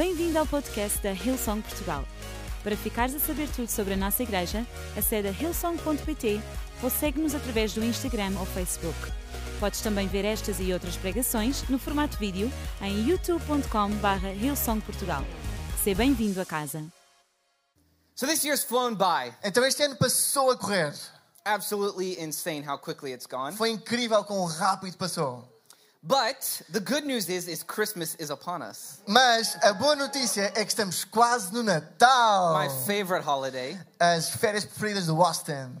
Bem-vindo ao podcast da Hillsong Portugal. Para ficares a saber tudo sobre a nossa igreja, acede a hillsong.pt ou segue-nos através do Instagram ou Facebook. Podes também ver estas e outras pregações no formato vídeo em youtube.com.br hillsongportugal. Seja bem-vindo a casa. So this year's flown by. Então este ano passou a correr. Absolutely insane how quickly it's gone. Foi incrível quão rápido passou. But the good news is is Christmas is upon us. Mas a boa notícia é que estamos quase no Natal. My favorite holiday. As férias preferidas do Austin.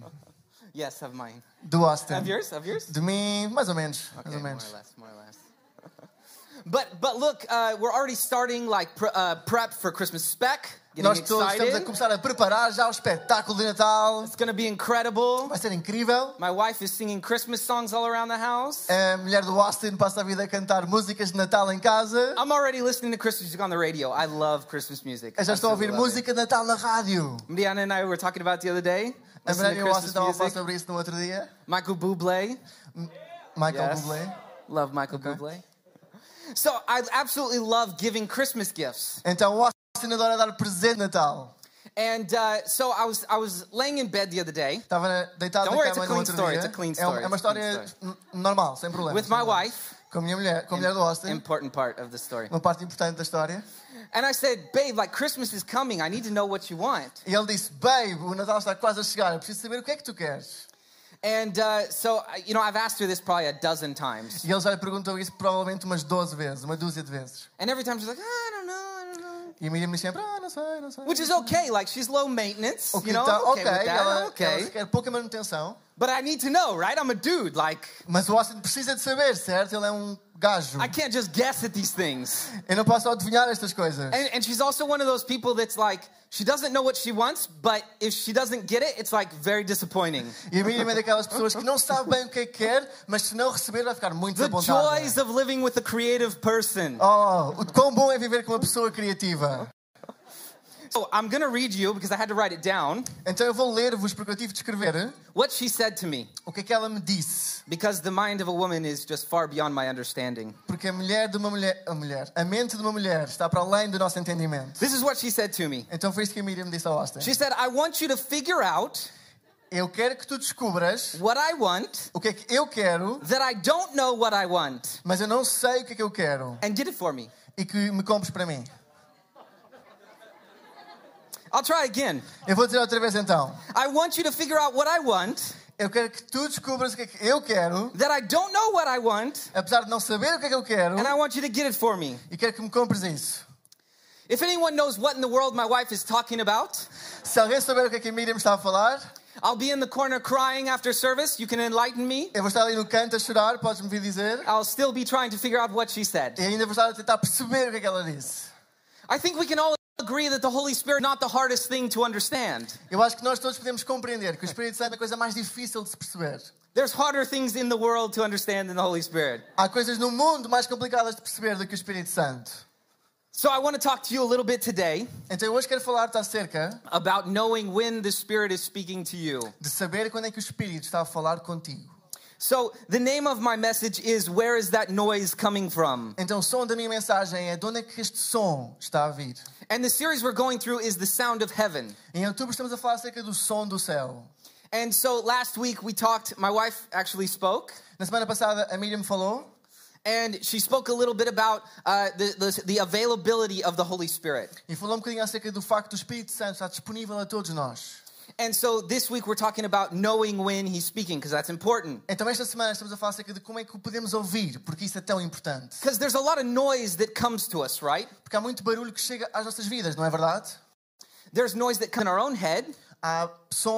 Yes, of mine. Do Austin. Of yours? Of yours? De mim, mais ou menos. mais Okay, ou more or less, more or less. but but look, uh, we're already starting like pre- uh, prep for Christmas spec. Nós todos estamos a começar a preparar já o espetáculo de Natal. It's gonna be incredible. Vai ser incrível. My wife is singing Christmas songs all around the house. A mulher do Austin passa a vida a cantar músicas de Natal em casa. I'm already listening to Christmas music on the radio. I love Christmas music. Eu já estou a ouvir música de Natal na rádio. Mariana and I were talking about the other day. A to e o Austin estavam a falar sobre isso no outro dia. Michael Bublé. Michael Yes. Bublé. Love Michael Bublé. So I absolutely love giving Christmas gifts. Então o Austin adora dar presente de Natal. And uh, so I was I was laying in bed the other day Estava deitado Don't na worry, it's a cama no clean outro story, dia. it's a clean É uma- story, É uma a história normal, sem problema. with my wife. Com a minha mulher, com a mulher do Austin. Important part of the story. Uma parte importante da história. And I said, "Babe, like Christmas is coming. I need to know what you want." E ele disse: Babe, o Natal está quase a chegar. Eu preciso saber o que é que tu queres. And uh, so you know, I've asked her this probably a dozen times. E ele já lhe perguntou isso provavelmente umas 12 vezes, uma dúzia de vezes. And every time she's like, "I don't know, I don't know." E Miriam diz sempre: Ah, não sei, não sei. Which is okay. Like she's low maintenance. O que You know, I'm okay, ok, with that. ela, I'm ela okay. quer pouca manutenção. But I need to know, right? I'm a dude. Like Mas o Austin precisa de saber, certo? Ele é um gajo. I can't just guess at these things. Eu não posso adivinhar estas coisas. And, and she's also one of those people that's like, she doesn't know what she wants, but if she doesn't get it, it's like very disappointing. E a Miriam é daquelas pessoas que não sabe bem o que que quer, mas se não receber vai ficar muito The desapontada. joys of living with a creative person. Oh, o quão bom é viver com uma pessoa criativa. So I'm gonna read you because I had to write it down Então eu vou ler-vos, porque eu tive de escrever, what she said to me o que é que ela me disse. because the mind of a woman is just far beyond my understanding. Porque a mulher de uma mulher, a mulher, a mente de uma mulher está para além do nosso entendimento. This is what she said to me. Então foi isso que a Miriam disse ao Austin. She said, I want you to figure out Eu quero que tu descubras what I want, o que é que eu quero, that I don't know what I want, mas eu não sei o que é que eu quero. and get it for me. E que me compres para mim. I'll try again. Eu vou dizer outra vez então. I want you to figure out what I want, Eu quero que tu descubras o que é que eu quero, that I don't know what I want, apesar de não saber o que é que eu quero, and I want you to get it for me. e quero que me compres isso. If anyone knows what in the world my wife is talking about, Se alguém souber o que é que a Miriam está a falar, I'll be in the corner crying after service. You can enlighten me. eu vou estar ali no canto a chorar, podes-me vir dizer. I'll still be trying to figure out what she said. E ainda vou estar a tentar perceber o que é que ela disse. I think we can all agree that the Holy Spirit is not the hardest thing to understand. Eu acho que nós todos podemos compreender que o Espírito Santo é a coisa mais difícil de se perceber. There's harder things in the world to understand than the Holy Spirit. Há coisas no mundo mais complicadas de perceber do que o Espírito Santo. So I want to talk to you a little bit today Então eu hoje quero falar-te acerca about knowing when the Spirit is speaking to you. de saber quando é que o Espírito está a falar contigo. So the name of my message is Where is that noise coming from? Então o som da minha mensagem é de onde é que este som está a vir. And the series we're going through is The Sound of Heaven. Em outubro estamos a falar acerca do som do céu. And so last week we talked, my wife actually spoke. Na semana passada a Miriam falou And she spoke a little bit about uh, the, the, the availability of the Holy Spirit. e falou um bocadinho acerca do facto do Espírito Santo estar disponível a todos nós. And so this week we're talking about knowing when he's speaking, because that's important. Então esta semana estamos a falar acerca de como é que podemos ouvir, porque isso é tão importante. Because there's a lot of noise that comes to us, right? Porque há muito barulho que chega às nossas vidas, não é verdade? There's noise that comes in our own head.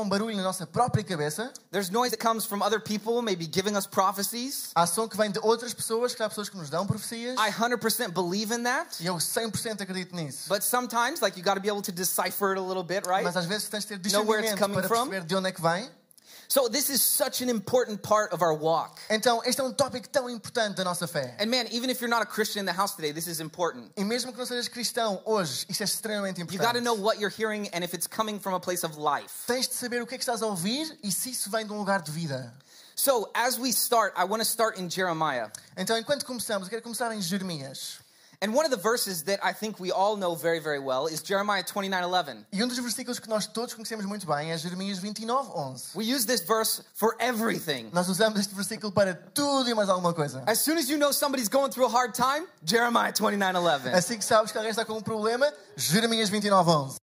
Barulho na nossa própria cabeça. There's noise that comes from other people, maybe giving us prophecies. Há som que vem de outras pessoas, que há pessoas que nos dão profecias. I 100% believe in that. E eu 100% acredito nisso. But sometimes, like, you got to be able to decipher it a little bit, right? Mas às vezes tens de ter Know where it's discernimento coming para from? perceber de onde é que vem. So this is such an important part of our walk. Então, este é um tópico tão importante da nossa fé. And man, even if you're not a Christian in the house today, this is important. E mesmo que não sejas cristão hoje, isto é extremamente You got to importante. know what you're hearing and if it's coming from a place of life. Tens de saber o que é que estás a ouvir e se isso vem de um lugar de vida. So as we start, I want to start in Jeremiah. Então, enquanto começamos, eu quero começar em Jeremias. And one of the verses that I think we all know very, very well is Jeremiah 29:11. E um dos versículos que nós todos conhecemos muito bem é Jeremias 29, 11. We use this verse for everything. Nós usamos este versículo para tudo e mais alguma coisa. As soon as you know somebody's going through a hard time, Jeremiah 29:11. Assim que sabes que alguém está com um problema, Jeremias 29, 11.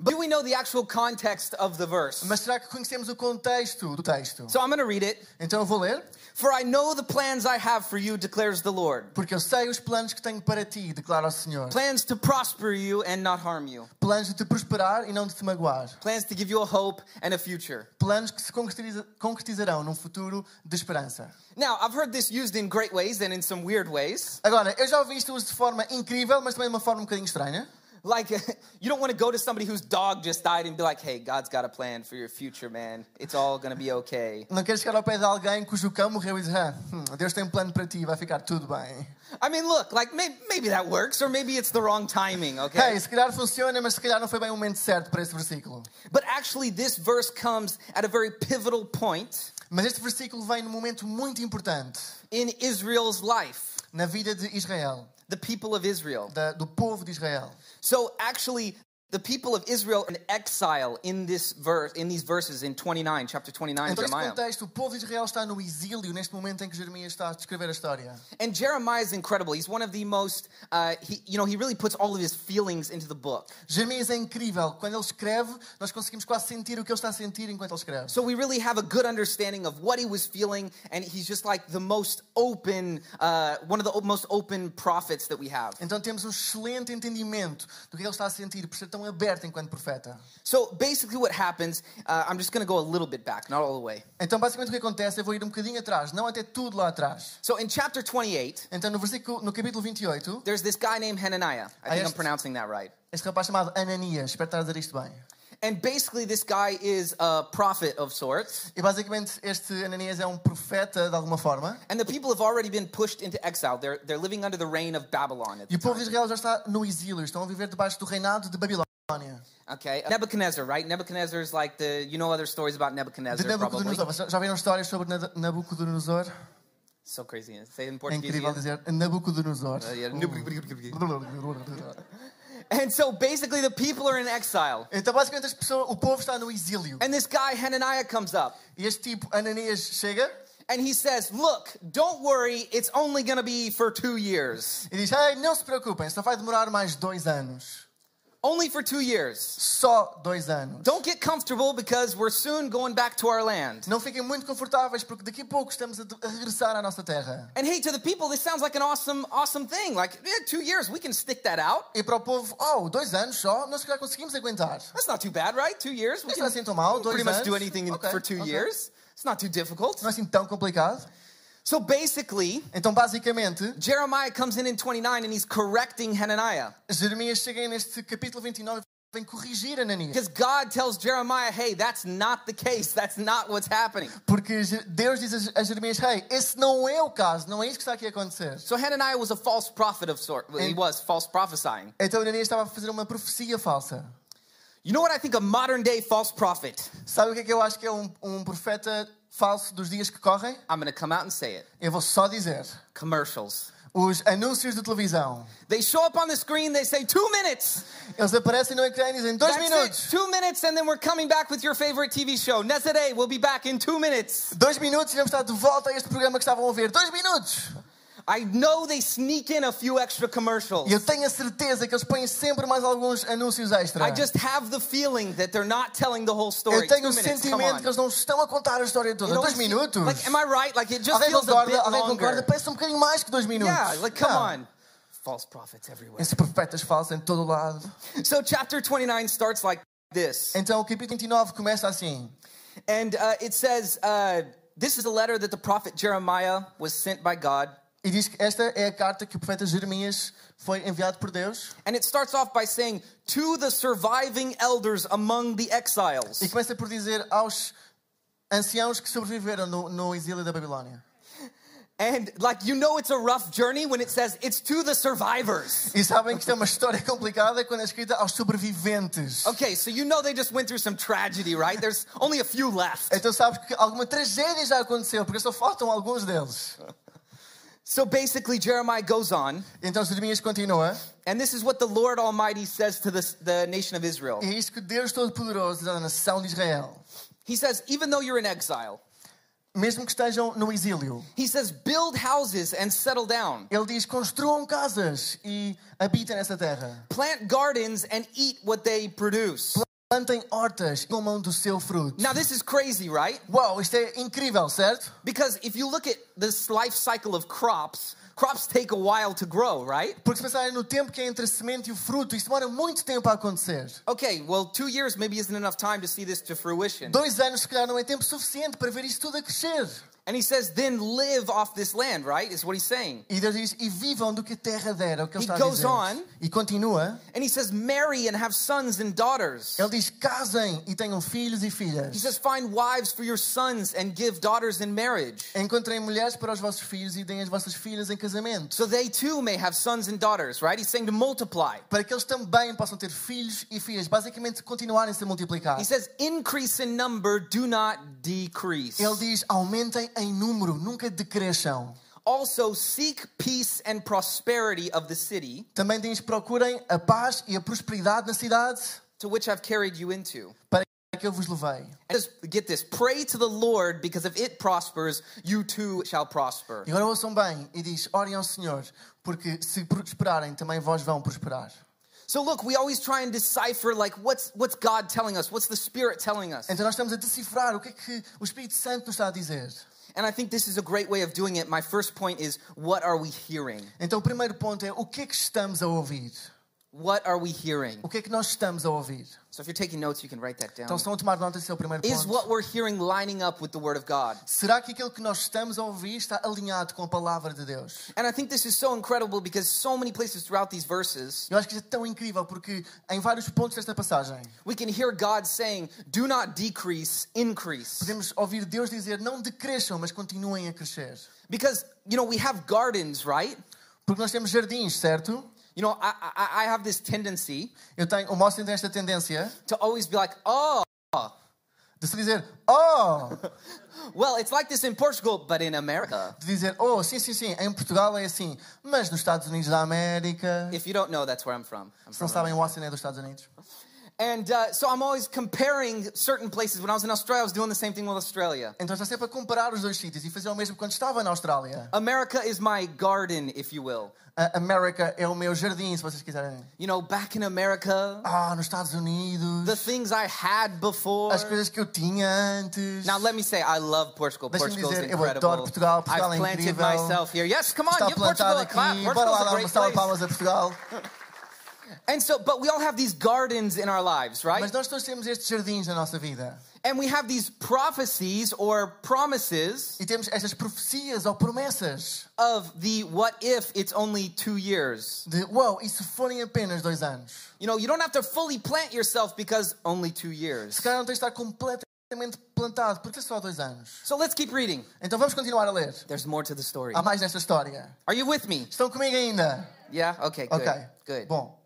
But do we know the actual context of the verse? Mas será que conhecemos o contexto do texto? So I'm going to read it. Então eu vou ler. For I know the plans I have for you, declares the Lord. Porque eu sei os planos que tenho para ti, declara o Senhor. Plans to prosper you and not harm you. Planos de te prosperar e não de te magoar. Plans to give you a hope and a future. Planos que se concretiza- concretizarão num futuro de esperança. Now, I've heard this used in great ways and in some weird ways. Agora, eu já ouvi isto de forma incrível, mas também de uma forma um bocadinho estranha. Like, you don't want to go to somebody whose dog just died and be like, hey, God's got a plan for your future, man. It's all going to be okay. Não queres chegar ao pé de alguém cujo cão morreu e dizer, ah, Deus tem um plano para ti, vai ficar tudo bem. I mean, look, like, maybe, maybe that works, or maybe it's the wrong timing, okay? Hey, se calhar funciona, mas se calhar não foi bem o momento certo para esse versículo. But actually, this verse comes at a very pivotal point Mas este versículo vem num momento muito importante in Israel's life, na vida de Israel, the people of Israel. da- do povo de Israel. So actually, the people of Israel in exile in this verse, in these verses in 29, chapter 29, Então, Jeremiah. contexto, o povo de Israel está no exílio neste momento em que Jeremias está a descrever a história. And Jeremiah is incredible. He's one of the most, uh, he, you know, he really puts all of his feelings into the book. Jeremias é incrível. Quando ele escreve, nós conseguimos quase sentir o que ele está a sentir enquanto ele escreve. So we really have a good understanding of what he was feeling, and he's just like the most open, uh, one of the most open prophets that we have. Então temos um excelente entendimento do que ele está a sentir por ser tão aberto enquanto profeta. So basically, what happens, uh, I'm just going to go a little bit back, not all the way. Então basicamente o que acontece, eu vou ir um bocadinho atrás, não até tudo lá atrás. So in chapter 28, Então no versículo, no capítulo 28, there's this guy named Hananiah. I think I'm pronouncing that right. este rapaz chamado Ananias, espero estar a dizer isto bem. And basically, this guy is a prophet of sorts. E basicamente este Ananias é um profeta de alguma forma. And the people have already been pushed into exile. They're, they're living under the reign of Babylon. E o povo de. Israel já está no exílio, estão a viver debaixo do reinado de Babilónia. Okay, Nebuchadnezzar, right? Nebuchadnezzar is like the, you know other stories about De Nebuchadnezzar, probably. Nabucodonosor. Vocês já viram histórias sobre Nad- Nabucodonosor? So crazy. Say it in É Portuguese. incrível again. dizer Nabucodonosor. Uh, yeah. And so basically, the people are in exile. Então, basicamente, as pessoas, o povo está no exílio. And this guy, Hananiah, comes up. E este tipo, Ananias, chega And he says, Look, don't worry, it's only going to be for two years. e diz: Ei, não se preocupem, só vai demorar mais dois anos. Only for two years. Só dois anos. Don't get comfortable because we're soon going back to our land. Não fiquem muito confortáveis, porque daqui a pouco estamos a, regressar à nossa terra. And hey, to the people, this sounds like an awesome, awesome thing. Like, yeah, two years, we can stick that out. E para o povo, oh, dois anos só, nós já conseguimos aguentar. That's not too bad, right? Two years. We Isso can não é assim tão mal, dois pretty much do anos. anything in, Ok, for two ok. years. It's not too difficult. Não é assim tão complicado. So basically, Então, basicamente, Jeremiah comes in in 29 and he's correcting Hananiah. Jeremias chega neste capítulo 29 e vem corrigir Ananias. Because God tells Jeremiah, hey, that's not the case. That's not what's happening. Porque Deus diz a Jeremias: Hey, esse não é o caso, não é isso que está aqui a acontecer. So Hananiah was a false prophet of sort. He was false prophesying. Então Ananias estava a fazer uma profecia falsa. You know what I think a modern day false prophet? Sabe o que é que eu acho que é um, um profeta falso dos dias que correm? I'm to come out and say it. Eu vou só dizer: Commercials. os anúncios de televisão. They show up on the screen, they say two minutes. Eles aparecem no ecrã e dizem: dois That's minutos. it. Two minutes, and then we're coming back with your favorite TV show. Nezere, we'll be back in two minutes. Dois minutos e vamos estar de volta a este programa que estavam a ver. Dois minutos! I know they sneak in a few extra commercials. Eu tenho a certeza que eles põem sempre mais alguns anúncios extra. I just have the feeling that they're not telling the whole story. Eu tenho o sentimento que eles não estão a contar a história toda. Dois minutos. Like, am I right? Like it just Alguém feels a concorda? bit Alguém concorda? longer. Parece um bocadinho mais que dois minutos. Yeah, like come Não. on. False prophets everywhere. Esses profetas falsos em todo lado. So chapter 29 starts like this. Então o capítulo 29 começa assim. And uh, it says, uh, This is a letter that the prophet Jeremiah was sent by God. E diz que esta é a carta que o profeta Jeremias foi enviado por Deus. And it starts off by saying, To the surviving elders among the exiles. E começa por dizer aos anciãos que sobreviveram no, no exílio da Babilónia. And like, you know, it's a rough journey when it says it's to the survivors. E sabem que isto é uma história complicada quando é escrita aos sobreviventes. Okay, so you know they just went through some tragedy, right? There's only a few left. Então sabes que alguma tragédia já aconteceu, porque só faltam alguns deles. So basically, Jeremiah goes on, Então Jeremias continua. and this is what the Lord Almighty says to the, the nation of Israel. E é isto que Deus Todo-Poderoso diz à nação de Israel. He says, even though you're in exile, Mesmo que estejam no exílio, he says, build houses and settle down, ele diz: construam casas e habitem nessa terra. plant gardens and eat what they produce. Plantem hortas comam do seu fruto. Now, this is crazy, right? Uau, isto é incrível, certo? Because if you look at this life cycle of crops, crops take a while to grow, right? Porque se pensarem no tempo que é entre a semente e o fruto, isso demora muito tempo a acontecer. Okay, well, two years maybe isn't enough time to see this to fruition. Dois anos, se calhar, não é tempo suficiente para ver isto tudo a crescer. And he says, then live off this land, right? Is what he's saying. E Deus diz: e vivam do que a terra der, é o que ele He está goes dizer. on. E continua. And he says, marry and have sons and daughters. Ele diz: casem e tenham filhos e He filhas. says, find wives for your sons and give daughters in marriage. Encontrem mulheres para os vossos filhos e deem as vossas filhas em casamento. So they too may have sons and daughters, right? He's saying to multiply. Para que eles também possam ter filhos e filhas. Basicamente, continuarem-se a multiplicar. He says, increase in number, do not decrease. Ele diz: aumentem em número, nunca decresçam. Also, seek peace and prosperity of the city Também diz: procurem a paz e a prosperidade na cidade to which I've carried you into. para que eu vos levei. Just get this pray to the Lord because if it prospers, you too shall prosper. E agora ouçam bem, e diz: orem ao Senhor, porque se prosperarem, também vós vão prosperar. So look, we always try and decipher like what's what's God telling us? What's the Spirit telling us? Então nós estamos a decifrar o que é que o Espírito Santo nos está a dizer. And I think this is a great way of doing it. My first point is what are we hearing? Então o primeiro ponto é o que é que estamos a ouvir? What are we hearing? O que é que nós estamos a ouvir? So if you're taking notes, you can write that Então down. estão a tomar nota, esse é o primeiro Is ponto. what we're hearing lining up with the Word of God? Será que aquilo que nós estamos a ouvir está alinhado com a palavra de Deus? And I think this is so incredible because so many places throughout these verses, Eu acho que isso é tão incrível porque em vários pontos desta passagem we can hear God saying, Do not decrease, increase. podemos ouvir Deus dizer não decresçam, mas continuem a crescer. Because, you know, we have gardens, right? Porque nós temos jardins, certo? You know, I, I, I have this tendency Eu tenho, o Mostin tem esta tendência to always be like, Oh, de se dizer oh, well, it's like this in Portugal, but in America. de dizer oh, sim, sim, sim, em Portugal é assim, mas nos Estados Unidos da América, If you don't know, that's where I'm from. I'm se não from sabem, o Mostin é dos Estados Unidos. And uh, so I'm always comparing certain places. When I was in Australia, I was doing the same thing with Australia. Então está sempre a comparar os dois sítios e fazer o mesmo quando estava na Austrália. America is my garden, if you will. A América é o meu jardim, se vocês quiserem. You know, back in America, Ah, nos Estados Unidos, the things I had before. as coisas que eu tinha antes. Now, let me say, I love Portugal. Portugal is dizer, eu incredible. adoro Portugal. Portugal I've é planted incrível. myself here. Yes, come on, Está give Portugal plantado a clap. aqui. Bora Portugal's lá a dar uma great salva de place. palmas a Portugal. And so, but we all have these gardens in our lives, right? Mas nós todos temos estes jardins na nossa vida. And we have these prophecies or promises E temos estas profecias ou promessas of the what if it's only two years. de, uau, e se forem apenas dois anos? You know, you don't have to fully plant yourself because only two years. Se calhar não tens de estar completamente plantado, porque é só dois anos. So let's keep reading. Então vamos continuar a ler. There's more to the story. Há mais nesta história. Are you with me? Estão comigo ainda? Yeah? Okay, good. Ok. Good. Bom.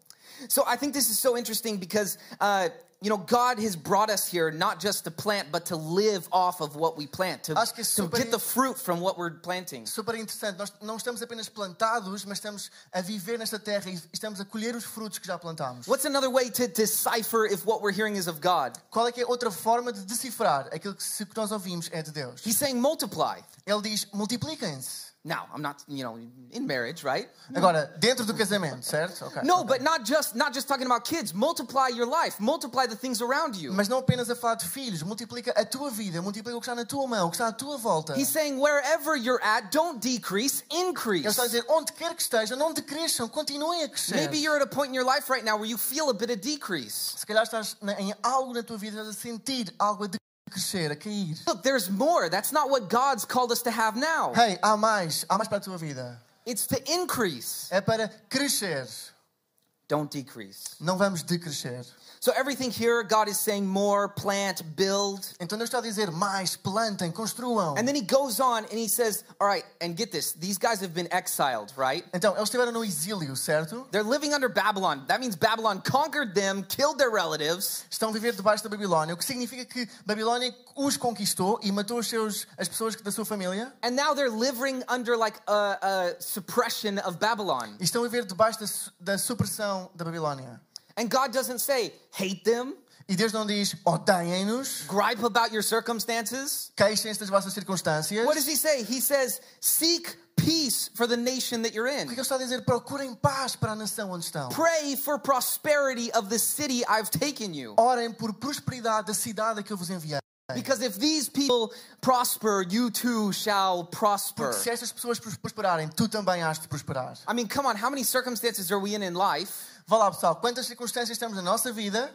So I think this is so interesting because, uh, you know, God has brought us here not just to plant, but to live off of what we plant, to, Acho que to super get the fruit from what we're planting. Super interessante. Nós não estamos apenas plantados, mas estamos a viver nesta terra e estamos a colher os frutos que já plantamos. What's another way to decipher if what we're hearing is of God? Qual é que é outra forma de decifrar aquilo que se- que nós ouvimos é de Deus? He's saying multiply. Ele diz: multipliquem-se. Now, I'm not, you know, in marriage, right? Agora, dentro do casamento, certo? Ok, No, but not just not just talking about kids. Multiply your life. Multiply the things around you. Mas não apenas a falar de filhos, multiplica a tua vida, multiplica o que está na tua mão, o que está à tua volta. He's saying wherever you're at, don't decrease, Ele increase. está a dizer: onde quer que estejam, não decresçam, continuem a crescer. Maybe you're at a point in your life right now where you feel a bit of decrease. Se calhar estás em algo na tua vida, a sentir algo a decrescer, a cair. Look, there's more. That's not what God's called us to have now. Hey, há mais, há mais para a tua vida. It's to increase. É para crescer. don't decrease. Não vamos decrescer. So everything here, God is saying more, plant, build. Então Deus está a dizer mais, plantem, construam. And then he goes on and he says, All right, and get this, these guys have been exiled, right? Então, eles estiveram no exílio, certo? They're living under Babylon. That means Babylon conquered them, killed their relatives, Estão a viver debaixo da Babilónia, o que significa que Babilónia os conquistou e matou os seus, as pessoas da sua família and now they're living under like a, a suppression of Babylon. e estão a viver debaixo da, da supressão da Babilónia. And God doesn't say, hate them, E Deus não diz, odeiem-nos, oh, gripe about your circumstances. queixem-se das vossas circunstâncias. What does he say? He says, seek peace for the nation that you're O que in. ele está a dizer? Procurem paz para a nação onde estão. Pray for prosperity of the city I've taken you. Orem por prosperidade da cidade que eu vos enviei. Because if these people prosper, you too shall prosper. Porque se estas pessoas pros- prosperarem, tu também has de prosperar. I mean, come on, how many circumstances are we in in life Vá lá, pessoal, quantas circunstâncias temos na nossa vida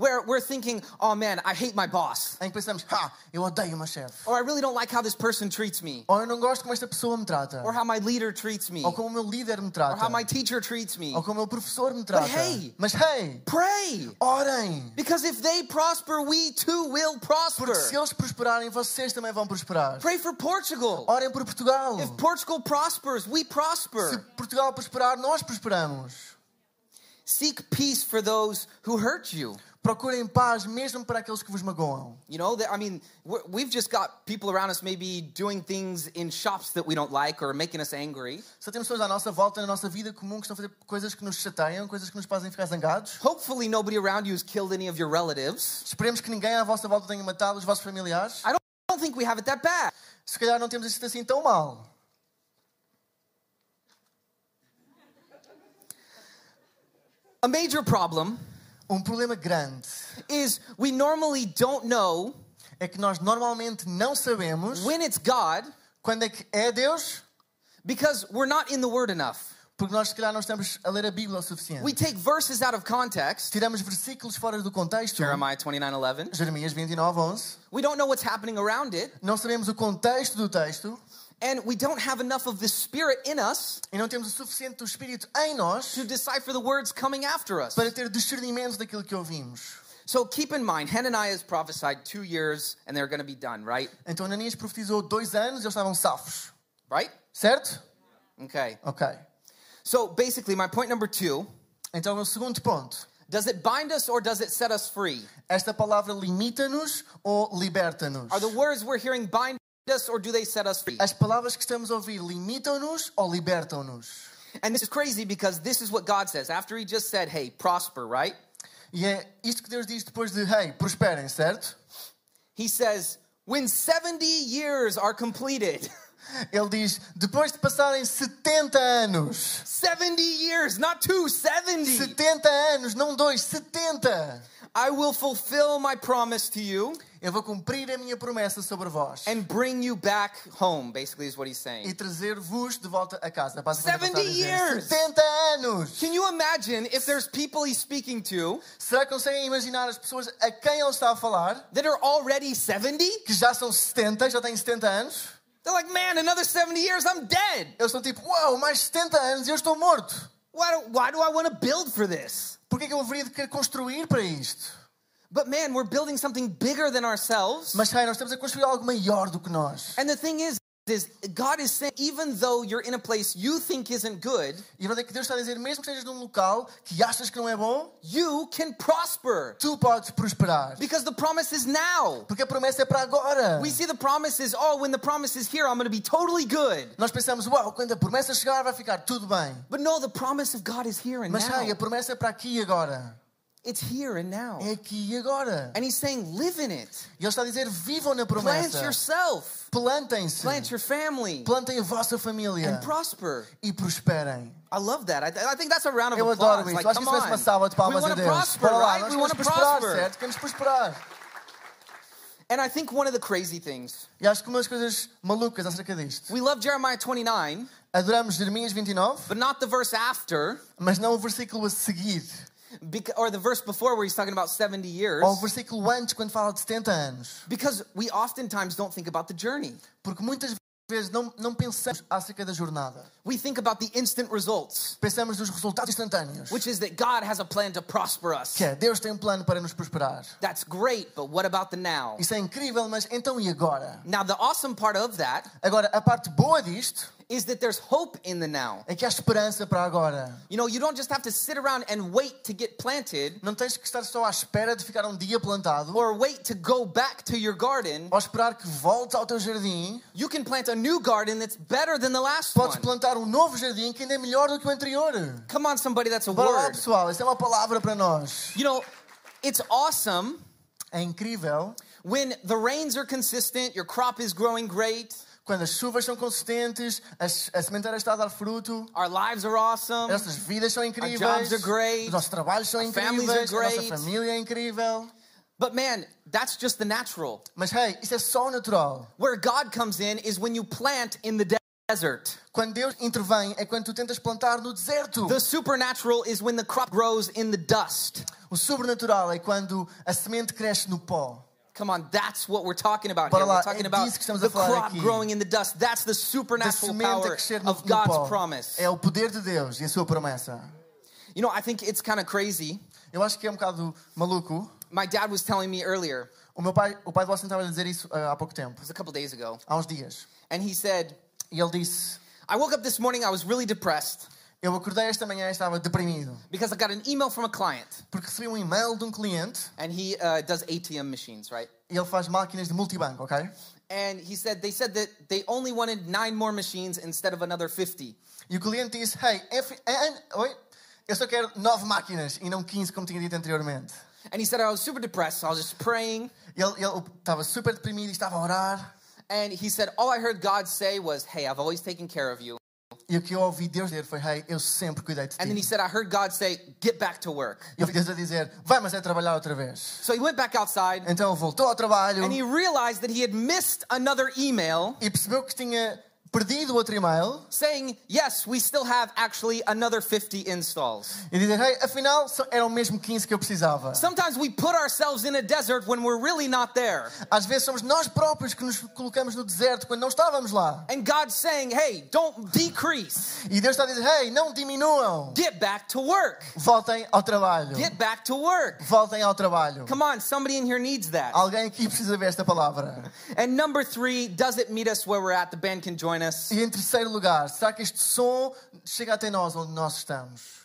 where we're thinking, oh man, I hate my boss, em que pensamos, ah, eu odeio o meu chefe. or I really don't like how this person treats me, Ou eu não gosto como esta pessoa me trata. or how my leader treats me, Ou como o meu líder me or trata. how my teacher treats me. Ou como o meu professor me trata. hey! Mas hey, Pray! orem. Because if they prosper, we too will prosper. Porque se eles prosperarem, vocês também vão prosperar. Pray for Portugal. Orem por Portugal. If Portugal prospers, we Se prosper. Portugal prosperar, nós prosperamos. Seek peace for those who hurt you. Procurem paz mesmo para aqueles que vos magoam. You know, that, I mean, we've just got people around us maybe doing things in shops that we don't like or making us angry. Só temos pessoas à nossa volta, na nossa vida comum, que estão a fazer coisas que nos chateiam, coisas que nos fazem ficar zangados. Hopefully, nobody around you has killed any of your relatives. Esperemos que ninguém à vossa volta tenha matado os vossos familiares. I don't, I don't think we have it that bad. Se calhar não temos isso assim tão mal. A major problem Um problema grande is we normally don't know é que nós normalmente não sabemos when it's God quando é que é Deus, because we're not in the Word enough. porque nós se calhar não estamos a ler a Bíblia o suficiente. We take verses out of context. Tiramos versículos fora do contexto. Jeremiah 29:11. Jeremias 29, 11. We don't know what's happening around it, Não sabemos o contexto do texto and we don't have enough of the Spirit in us e não temos o suficiente do Espírito em nós to decipher the words coming after us. para ter discernimento daquilo que ouvimos. So keep in mind, Hananiah has prophesied two years and they're going to be done, right? Então Ananias profetizou dois anos e eles estavam safos. Right? Certo? Okay. Ok. So basically, my point number two Então, o meu segundo ponto. does it bind us or does it set us free? Esta palavra limita-nos ou liberta-nos? Are the words we're hearing bind us or do they set us free? As palavras que estamos a ouvir limitam-nos ou libertam-nos? And this is crazy because this is what God says. After he just said, hey, prosper, right? E é isto que Deus diz depois de, hey, prosperem, certo? He says, when 70 years are completed, Ele diz, depois de passarem 70 anos, 70 years, not two, 70, 70 anos, não dois, 70, I will fulfill my promise to you eu vou cumprir a minha promessa sobre vós and bring you back home, basically, is what he's e saying. trazer-vos de volta a casa. Basicamente, 70 ele está a dizer, years! 70 anos! Can you imagine if there's people he's speaking to Será que conseguem imaginar as pessoas a quem ele está a falar, that are already 70? que já são 70, já têm 70 anos? They're like, man, another 70 years, I'm dead. Eles estão tipo, uau, mais 70 anos e eu estou morto. Why do, why do I want to build for this? Por que que eu haveria de querer construir para isto? But man, we're building something bigger than ourselves. Mas, hey, nós estamos a construir algo maior do que nós. And the thing is, is God is saying, even though you're in a place you think isn't good, E verdade é que Deus está a dizer, mesmo que estejas num local que achas que não é bom, you can prosper tu podes prosperar. because the promise is now. Porque a promessa é para agora. We see the promise is, oh, when the promise is here, I'm going to be totally good. Nós pensamos, uau, quando a promessa chegar vai ficar tudo bem. But no, the promise of God is here and Mas, now. a promessa é para aqui e agora. It's here and now. É aqui e agora. And He's saying, live in it. E Ele está a dizer, vivam na Plant promessa. yourself. Plantem-se. Plant your family. Plantem a vossa família. And prosper. E prosperem. I love that. I, I think that's a round of Eu applause. adoro isso. Like, Acho que isso merece uma salva de palmas a Deus. prosper, lá, right? nós queremos prosperar, prosper. certo? Queremos prosperar. And I think one of the crazy things, E acho que uma das coisas malucas acerca disto. we love Jeremiah 29, Adoramos Jeremias 29, but not the verse after, mas não o versículo a seguir. Or the verse before where he's talking about 70 years, Ou o versículo antes, quando fala de 70 anos. because we oftentimes don't think about the journey. Porque muitas vezes não, não pensamos acerca da jornada. We think about the instant results, Pensamos nos resultados instantâneos. which is that God has a plan to prosper us. Que é, Deus tem um plano para nos prosperar. That's great, but what about the now? Isso é incrível, mas então e agora? Now, the awesome part of that Agora, a parte boa disto is that there's hope in the now. é que há esperança para agora. You know, you don't just have to sit around and wait to get planted Não tens que estar só à espera de ficar um dia plantado or wait to go back to your garden. ou esperar que voltes ao teu jardim. You can plant a new garden that's better than the last Podes one. plantar um novo jardim que ainda é melhor do que o anterior. Come on, somebody, that's a lá, word. pessoal, isso é uma palavra para nós. You know, it's awesome É incrível when the rains are consistent, your crop is growing great, quando as chuvas são consistentes, as- a sementeira está a dar fruto, our lives are awesome. as nossas vidas são incríveis, jobs are great, os nossos trabalhos são our families are incríveis, a nossa great. família é incrível. But man, that's just the natural. Mas hey, isso é só natural. Where God comes in is when you plant in the desert. Quando Deus intervém é quando tu tentas plantar no deserto. The supernatural is when the crop grows in the dust. O sobrenatural é quando a semente cresce no pó. Come on, that's what we're talking about here. We're talking about disso que estamos a the crop growing in the dust. That's the supernatural power of God's promise. É o poder de Deus e a sua promessa. You know, I think it's kind of crazy. Eu acho que é um bocado maluco. My dad was telling me earlier, it O meu pai, o pai de Boston estava a dizer isso ah, há pouco tempo, was a couple days ago, há uns dias. and he said, E ele disse: I woke up this morning, I was really depressed Eu acordei esta manhã e estava deprimido. because I got an email from a client, Porque recebi um e-mail de um cliente and he uh, does ATM machines, right? e ele faz máquinas de multibanco, ok? And he said, they said that they only wanted nine more machines instead of another 50. E o cliente disse: Hey, F- N- oi? Eu só quero nove máquinas e não 15, como tinha dito anteriormente. And he said, I was super depressed, so I was just praying. E Ele, ele estava super deprimido e estava a orar. And he said, All I heard God say was, Hey, I've always taken care of you. E o que eu ouvi Deus dizer foi: Hey, eu sempre cuidei de And then he ti. said, I heard God say, Get back to work. E eu ouvi Deus a dizer: Vai, mas é trabalhar outra vez. So he went back outside Então voltou ao trabalho and he realized that he had missed another email e percebeu que tinha perdido outro e-mail saying, Yes, we still have actually another 50 installs. e dizer: Hey, afinal eram mesmo 15 que eu precisava. Sometimes we put ourselves in a desert when we're really not there. Às vezes somos nós próprios que nos colocamos no deserto quando não estávamos lá. And God's saying, Hey, don't decrease. E Deus está a dizer: Hey, não diminuam. Get back to work. Voltem ao trabalho. Get back to work. Voltem ao trabalho. Come on, somebody in here needs that. Alguém aqui precisa ver esta palavra. And number three, does it meet us where we're at? The band can join us. E em terceiro lugar, será que este som chega até nós onde nós estamos?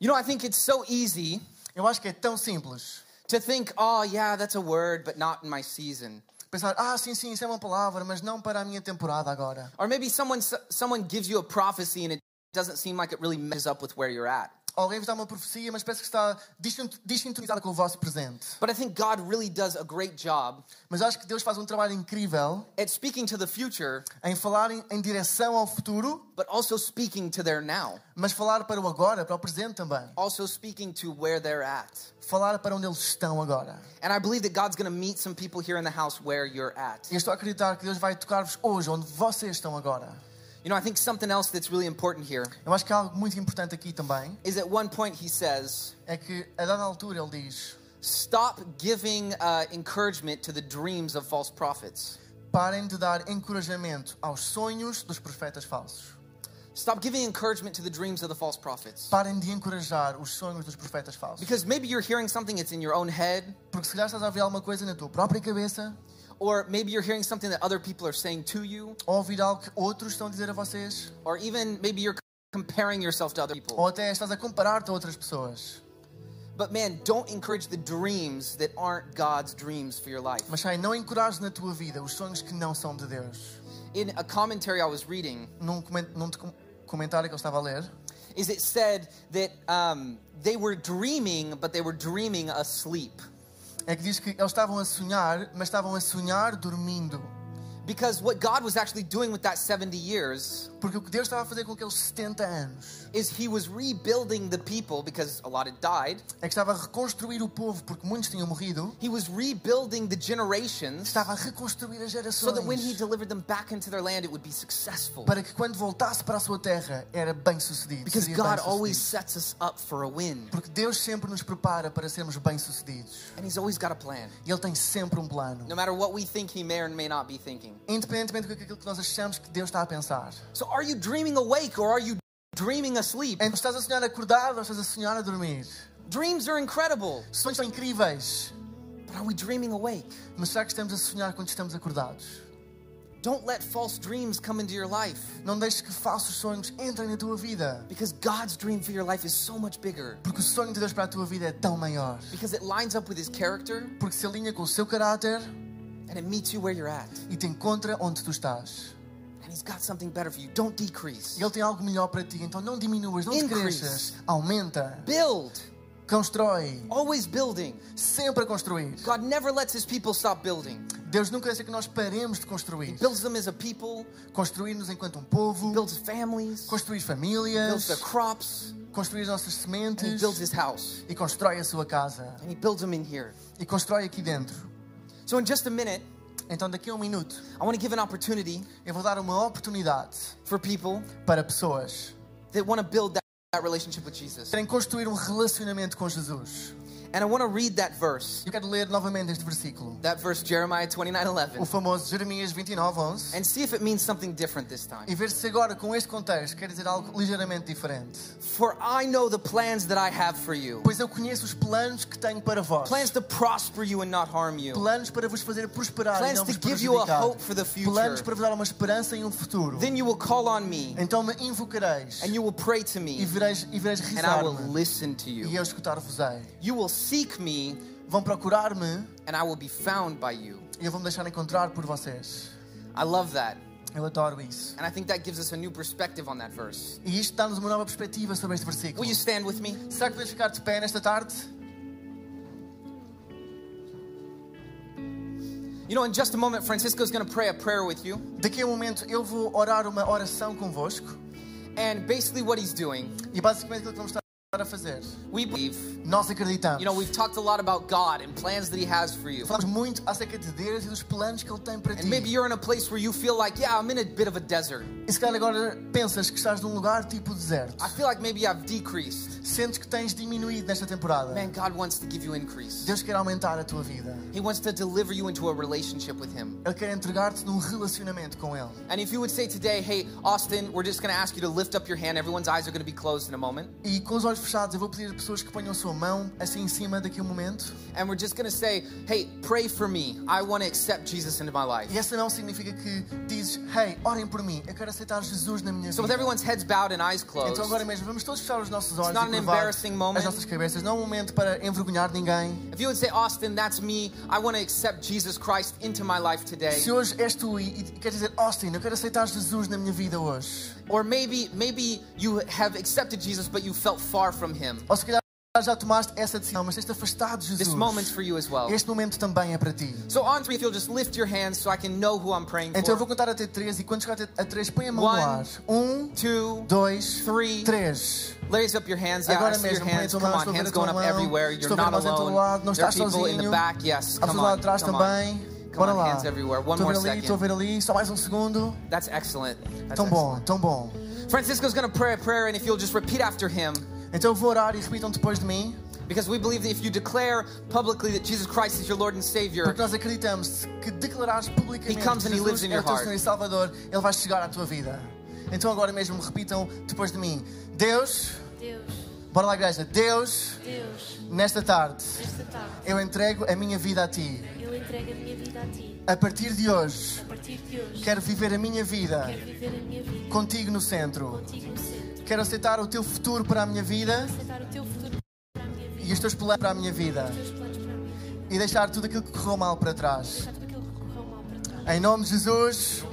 You know, I think it's so easy Eu acho que é tão simples. to think, oh, yeah, that's a word, but not in my season. Pensar, ah, sim, sim, isso é uma palavra, mas não para a minha temporada agora. Or maybe someone, someone gives you a prophecy and it doesn't seem like it really messes up with where you're at. Alguém vos dá uma profecia, mas parece que está desintonizada com o vosso presente. But I think God really does a great job Mas acho que Deus faz um trabalho incrível at speaking to the future, em falar em, em direção ao futuro, but also speaking to their now, mas falar para o agora, para o presente também. also speaking to where they're at. Falar para onde eles estão agora. And I believe that God's going to meet some people here in the house where you're at. E estou a acreditar que Deus vai tocar-vos hoje, onde vocês estão agora. You know, I think something else that's really important here Eu acho que algo muito importante aqui também. is at one point he says, É que, a dada altura, ele diz: Stop giving uh, encouragement to the dreams of false prophets. parem de dar encorajamento aos sonhos dos profetas falsos. Stop giving encouragement to the dreams of the false prophets. Parem de encorajar os sonhos dos profetas falsos. Because maybe you're hearing something that's in your own head, Porque se calhar estás a ouvir alguma coisa na tua própria cabeça, or maybe you're hearing something that other people are saying to you, ou ouvir algo que outros estão a dizer a vocês, or even maybe you're comparing yourself to other people. ou até estás a comparar-te a outras pessoas. But man, don't encourage the dreams that aren't God's dreams for your life. Mas sai, não encorajes na tua vida os sonhos que não são de Deus. In a commentary I was reading, Num, comentário que eu estava a ler, is it said that um, they were dreaming, but they were dreaming asleep. É que diz que eles estavam a sonhar, mas estavam a sonhar dormindo. Because what God was actually doing with that 70 years Porque o que Deus estava a fazer com aqueles 70 anos is He was rebuilding the people because a lot had died. é que estava a reconstruir o povo, porque muitos tinham morrido. He was rebuilding the generations Estava a reconstruir as so that when He delivered them back into their land, it would be successful. para que quando voltasse para a sua terra era bem sucedido. Because seria God bem-sucedido. always sets us up for a win, Porque Deus sempre nos prepara para sermos bem-sucedidos. and He's always got a plan. E Ele tem sempre um plano. No matter what we think He may or may not be thinking. Thinking. independentemente daquilo que nós achamos que Deus está a pensar. So are you dreaming awake or are you dreaming asleep? Então, estás a sonhar acordado ou estás a sonhar a dormir? Dreams are incredible, Sonhos são incríveis, but are we dreaming awake? mas será que estamos a sonhar quando estamos acordados? Don't let false dreams come into your life Não deixes que falsos sonhos entrem na tua vida, because God's dream for your life is so much bigger. porque o sonho de Deus para a tua vida é tão maior. Because it lines up with his character Porque se alinha com o seu caráter and it meets you where you're at. e te encontra onde tu estás. And he's got something better for you. Don't decrease. Ele tem algo melhor para ti, então não diminuas, não Increase. cresças, aumenta, Build. constrói, Always building. sempre a construir. God never lets his people stop building. Deus nunca deixa que nós paremos de He construir. builds them as a people, Construir-nos enquanto um povo, builds families, construir builds famílias, the crops, construir as nossas and he sementes builds his house. e constrói a sua casa. And he builds them in here. E constrói aqui dentro. So in just a minute, Então daqui a um minuto I want to give an opportunity eu vou dar uma oportunidade for people para pessoas that want to build that, that relationship with Jesus. querem construir um relacionamento com Jesus. And I want to read that verse, Eu quero ler novamente este versículo. that verse Jeremiah 29 O 11, famoso Jeremias 29, 11. and see if it means something different this time. E ver se agora, com este contexto, quer dizer algo ligeiramente diferente. For I know the plans that I have for you Pois eu conheço os planos que tenho para vós. plans to prosper you and not harm you, Planos para vos fazer prosperar e plans não to vos give you a hope for the Planos future. para vos dar uma esperança e um futuro. Then you will call on me Então me invocareis and you will pray to e me, vereis, e vereis and I will rezar-me listen to e you. eu escutar-vos-ei. You will seek me, Vão procurar-me and I will be found by you. e eu vou me deixar encontrar por vocês. I love that. Eu adoro isso. And I think that gives us a new perspective on that verse. E isto dá-nos uma nova perspectiva sobre este versículo. Will you stand with me? Será que podes ficar de pé nesta tarde? You know, in just a moment, Francisco's going to pray a prayer with you. Daqui a um momento eu vou orar uma oração convosco. And basically, what he's doing, E basicamente aquilo que vamos estar a fazer. we believe, Nós acreditamos. you know, we've talked a lot about God and plans that he has for you. Falamos muito acerca de Deus e dos planos que Ele tem para ti. And maybe you're in a place where you feel like, yeah, I'm in a bit of a desert. E se calhar agora pensas que estás num lugar tipo deserto. I feel like maybe I've decreased. Sentes que tens diminuído nesta temporada. Man, God wants to give you increase. Deus quer aumentar a tua vida. He wants to deliver you into a relationship with him. Ele quer entregar-te num relacionamento com Ele. And if you would say today, hey, Austin, we're just going to ask you to lift up your hand. Everyone's eyes are going to be closed in a moment. E com os olhos fechados, eu vou pedir a pessoas que ponham a sua mão assim em cima daqui a um momento. And we're just going to say, hey, pray for me. I want to accept Jesus into my life. E essa mão significa que dizes: Hey, orem por mim. Eu quero aceitar Jesus na minha So with vida. everyone's heads bowed and eyes closed, Então agora mesmo, vamos todos fechar os nossos olhos not e an embarrassing moment. as nossas cabeças. Não é um momento para envergonhar ninguém. if you would say, Austin, that's me. I want to accept Jesus Christ into my life today. Se hoje és tu e, e queres dizer, Austin, eu quero aceitar Jesus na minha vida hoje. Or maybe maybe you have accepted Jesus, but you felt far from him. Ou se calhar já tomaste essa decisão, mas tens afastado de Jesus. This moment's for you as well. Este momento também é para ti. So on three, if you'll just lift your hands so I can know who I'm praying for. Então eu vou contar até três e quando chegar até a três, põe a mão One, no ar. Um, Two, dois, three. três. Raise up your hands. Yeah, I Agora see your mesmo, a hands. Come on, estou a ver hands going up everywhere. You're Estou a ver not mais ao teu alone. lado, não There are estás people in the back. Yes, come on, atrás come on. Come Bora on, lá. hands everywhere. One Estou a more ver ali, estou a second. ver ali. Só mais um segundo. That's excellent. That's Tão bom, excellent. tão bom. Francisco's going to pray a prayer, and if you'll just repeat after him, Então eu vou orar e repitam depois de mim. because we believe that if you declare publicly that Jesus Christ is your Lord and Savior, Porque nós acreditamos que declarares publicamente He comes que and He lives Jesus in é o your teu heart. Senhor e Salvador, Ele vai chegar à tua vida. Então agora mesmo repitam depois de mim. Deus, Deus, bora lá igreja. Deus, Deus, nesta tarde, nesta tarde, eu entrego a minha vida a Ti. eu entrego a minha a Ti. A partir de hoje, A partir de hoje, quero viver a minha vida quero viver a minha vida contigo no centro. contigo no centro. Quero aceitar o Teu futuro para a minha vida a minha e os Teus planos para a minha vida. E deixar tudo aquilo que correu mal para trás. Em nome de Jesus.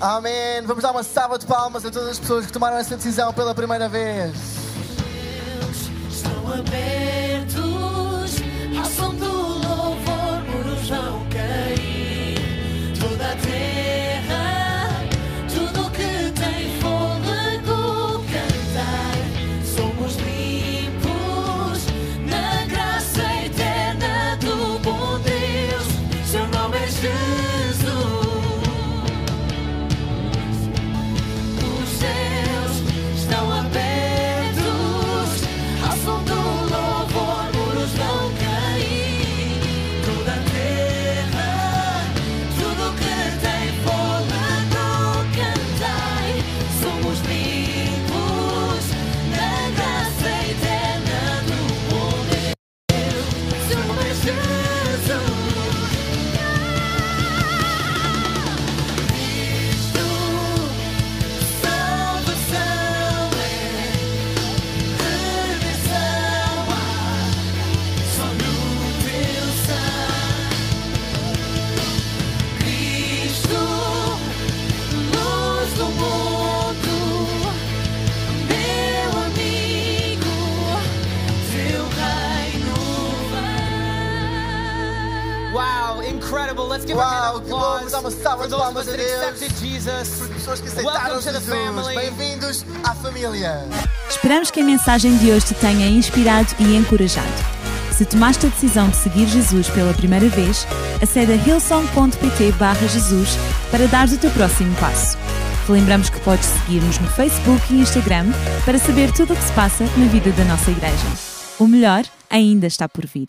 Amém. Vamos dar uma salva de palmas a todas as pessoas que tomaram essa decisão pela primeira vez. Deus, abertos Applause salva for de Deus. Por pessoas que aceitaram Jesus. Bem-vindos à família. Esperamos que a mensagem de hoje te tenha inspirado e encorajado. Se tomaste a decisão de seguir Jesus pela primeira vez, acede a hillsong.pt barra Jesus para dar o teu próximo passo. Relembramos que podes seguir-nos no Facebook e Instagram para saber tudo o que se passa na vida da nossa igreja. O melhor ainda está por vir.